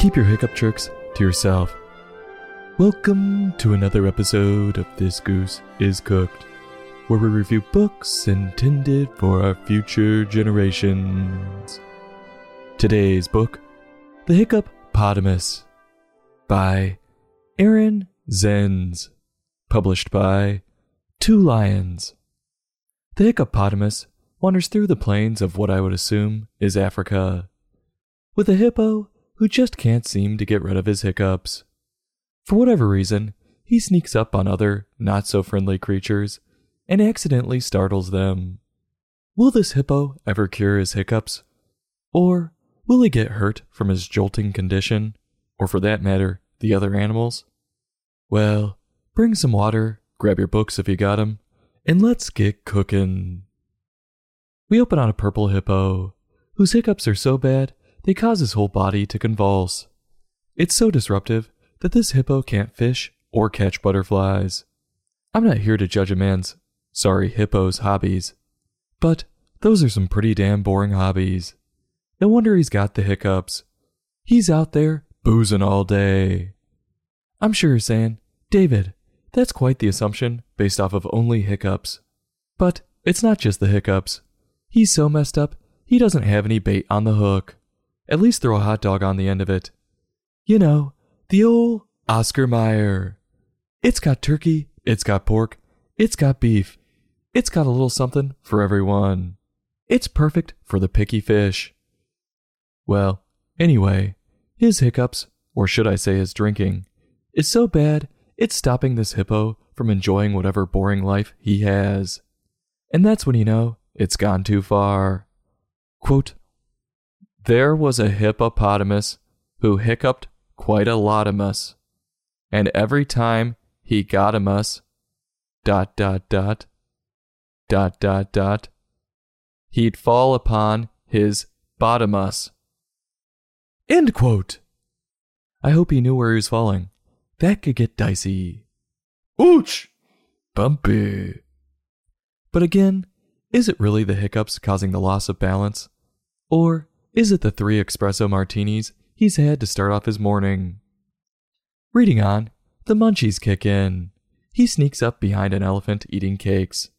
Keep your hiccup tricks to yourself. Welcome to another episode of This Goose is Cooked, where we review books intended for our future generations. Today's book, The Hiccupotamus, by Aaron Zenz, published by Two Lions. The hiccupotamus wanders through the plains of what I would assume is Africa, with a hippo who just can't seem to get rid of his hiccups. For whatever reason, he sneaks up on other not so friendly creatures and accidentally startles them. Will this hippo ever cure his hiccups? Or will he get hurt from his jolting condition? Or for that matter, the other animals? Well, bring some water, grab your books if you got 'em, and let's get cooking. We open on a purple hippo, whose hiccups are so bad they cause his whole body to convulse. It's so disruptive that this hippo can't fish or catch butterflies. I'm not here to judge a man's, sorry, hippo's hobbies, but those are some pretty damn boring hobbies. No wonder he's got the hiccups. He's out there boozing all day. I'm sure you're saying, David, that's quite the assumption based off of only hiccups. But it's not just the hiccups. He's so messed up, he doesn't have any bait on the hook. At least throw a hot dog on the end of it. You know, the old Oscar Mayer. It's got turkey, it's got pork, it's got beef, it's got a little something for everyone. It's perfect for the picky fish. Well, anyway, his hiccups, or should I say his drinking, is so bad it's stopping this hippo from enjoying whatever boring life he has. And that's when you know it's gone too far. Quote, there was a hippopotamus who hiccuped quite a lot of us, and every time he got a us, dot dot dot, dot dot dot, he'd fall upon his bottomus. End quote. I hope he knew where he was falling. That could get dicey. Ooch! Bumpy. But again, is it really the hiccups causing the loss of balance? Or is it the three espresso martinis he's had to start off his morning? Reading on, the munchies kick in. He sneaks up behind an elephant eating cakes.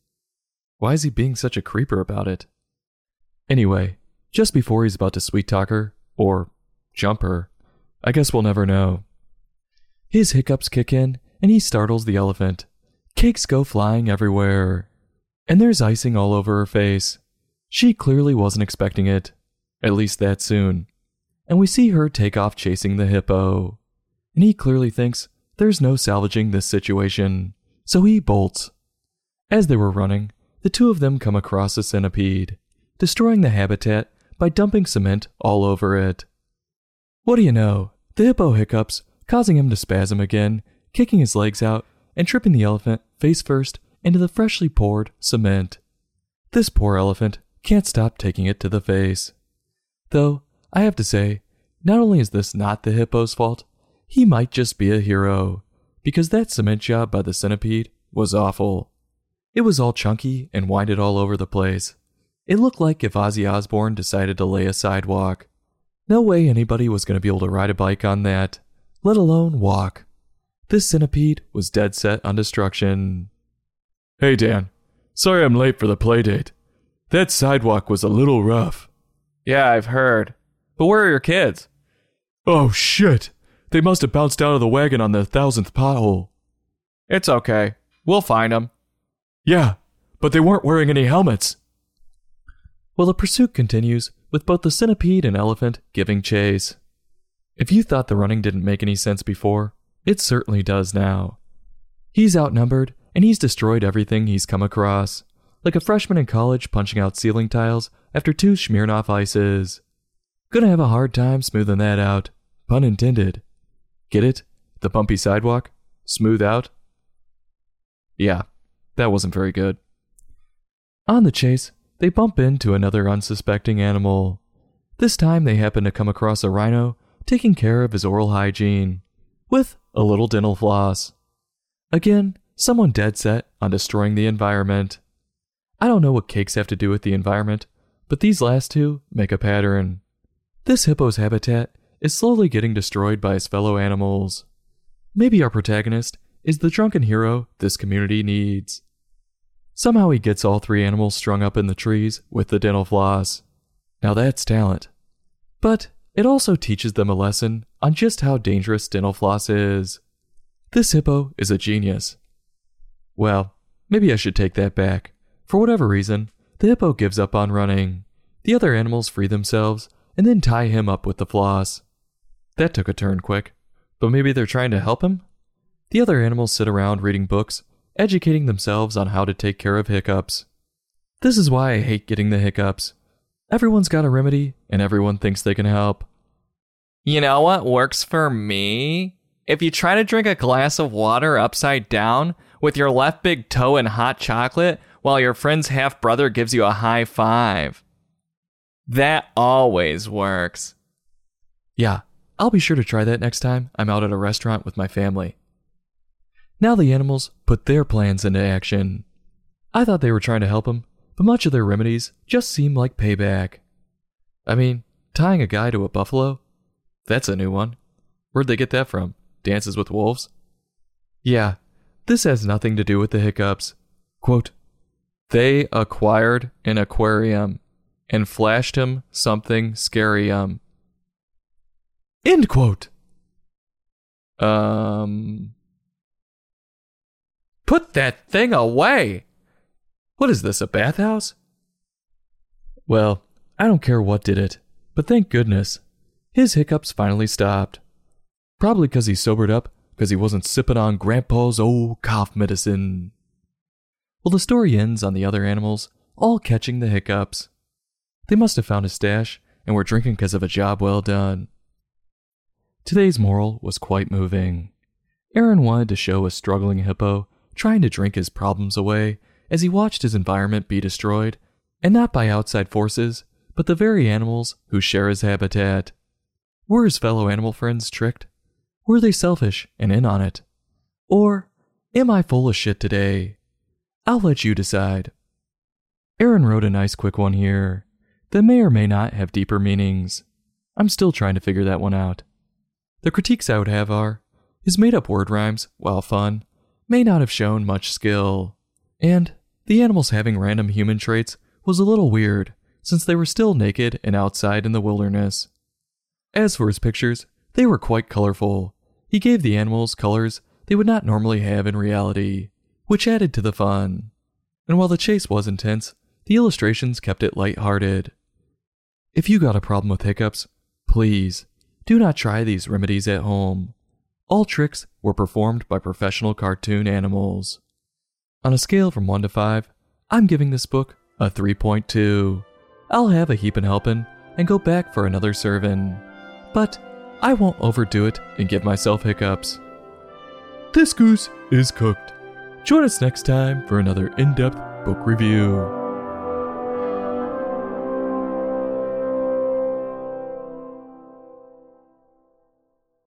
Why is he being such a creeper about it? Anyway, just before he's about to sweet talk her, or jump her, I guess we'll never know. His hiccups kick in, and he startles the elephant. Cakes go flying everywhere. And there's icing all over her face. She clearly wasn't expecting it, at least that soon. And we see her take off chasing the hippo. And he clearly thinks there's no salvaging this situation, so he bolts. As they were running, the two of them come across a centipede, destroying the habitat by dumping cement all over it. What do you know? The hippo hiccups, causing him to spasm again, kicking his legs out, and tripping the elephant face first into the freshly poured cement. This poor elephant can't stop taking it to the face. Though, I have to say, not only is this not the hippo's fault, he might just be a hero, because that cement job by the centipede was awful. It was all chunky and winded all over the place. It looked like if Ozzy Osbourne decided to lay a sidewalk. No way anybody was going to be able to ride a bike on that, let alone walk. This centipede was dead set on destruction. Hey Dan, sorry I'm late for the playdate. That sidewalk was a little rough. Yeah, I've heard. But where are your kids? Oh shit! They must have bounced out of the wagon on the thousandth pothole. It's okay. We'll find them. Yeah, but they weren't wearing any helmets. Well, the pursuit continues with both the centipede and elephant giving chase. If you thought the running didn't make any sense before, it certainly does now. He's outnumbered, and he's destroyed everything he's come across, like a freshman in college punching out ceiling tiles after two Smirnoff ices. Gonna have a hard time smoothing that out. Pun intended. Get it? The bumpy sidewalk? Smooth out? Yeah, that wasn't very good. On the chase, they bump into another unsuspecting animal. This time they happen to come across a rhino taking care of his oral hygiene, with a little dental floss. Again, someone dead set on destroying the environment. I don't know what cakes have to do with the environment, but these last two make a pattern. This hippo's habitat is slowly getting destroyed by his fellow animals. Maybe our protagonist is the drunken hero this community needs. Somehow he gets all three animals strung up in the trees with the dental floss. Now that's talent. But it also teaches them a lesson on just how dangerous dental floss is. This hippo is a genius. Well, maybe I should take that back. For whatever reason, the hippo gives up on running. The other animals free themselves and then tie him up with the floss. That took a turn quick, but maybe they're trying to help him? The other animals sit around reading books, educating themselves on how to take care of hiccups. This is why I hate getting the hiccups. Everyone's got a remedy, and everyone thinks they can help. You know what works for me? If you try to drink a glass of water upside down with your left big toe in hot chocolate while your friend's half brother gives you a high five. That always works. Yeah, I'll be sure to try that next time I'm out at a restaurant with my family. Now the animals put their plans into action. I thought they were trying to help him, but much of their remedies just seem like payback. I mean, tying a guy to a buffalo? That's a new one. Where'd they get that from? Dances with Wolves? Yeah, this has nothing to do with the hiccups. Quote, they acquired an aquarium and flashed him something scary-um. End quote. Um. Put that thing away! What is this, a bathhouse? Well, I don't care what did it, but thank goodness. His hiccups finally stopped. Probably because he sobered up because he wasn't sipping on Grandpa's old cough medicine. Well, the story ends on the other animals all catching the hiccups. They must have found a stash and were drinking because of a job well done. Today's moral was quite moving. Aaron wanted to show a struggling hippo trying to drink his problems away as he watched his environment be destroyed, and not by outside forces, but the very animals who share his habitat. Were his fellow animal friends tricked? Were they selfish and in on it? Or am I full of shit today? I'll let you decide. Aaron wrote a nice quick one here that may or may not have deeper meanings. I'm still trying to figure that one out. The critiques I would have are his made up word rhymes, while fun, may not have shown much skill, and the animals having random human traits was a little weird since they were still naked and outside in the wilderness. As for his pictures, they were quite colorful. He gave the animals colors they would not normally have in reality, which added to the fun. And while the chase was intense, the illustrations kept it light-hearted. If you got a problem with hiccups, please do not try these remedies at home. All tricks were performed by professional cartoon animals. On a scale from 1 to 5, I'm giving this book a 3.2. I'll have a heapin' helpin' and go back for another servin'. But I won't overdo it and give myself hiccups. This goose is cooked. Join us next time for another in depth book review.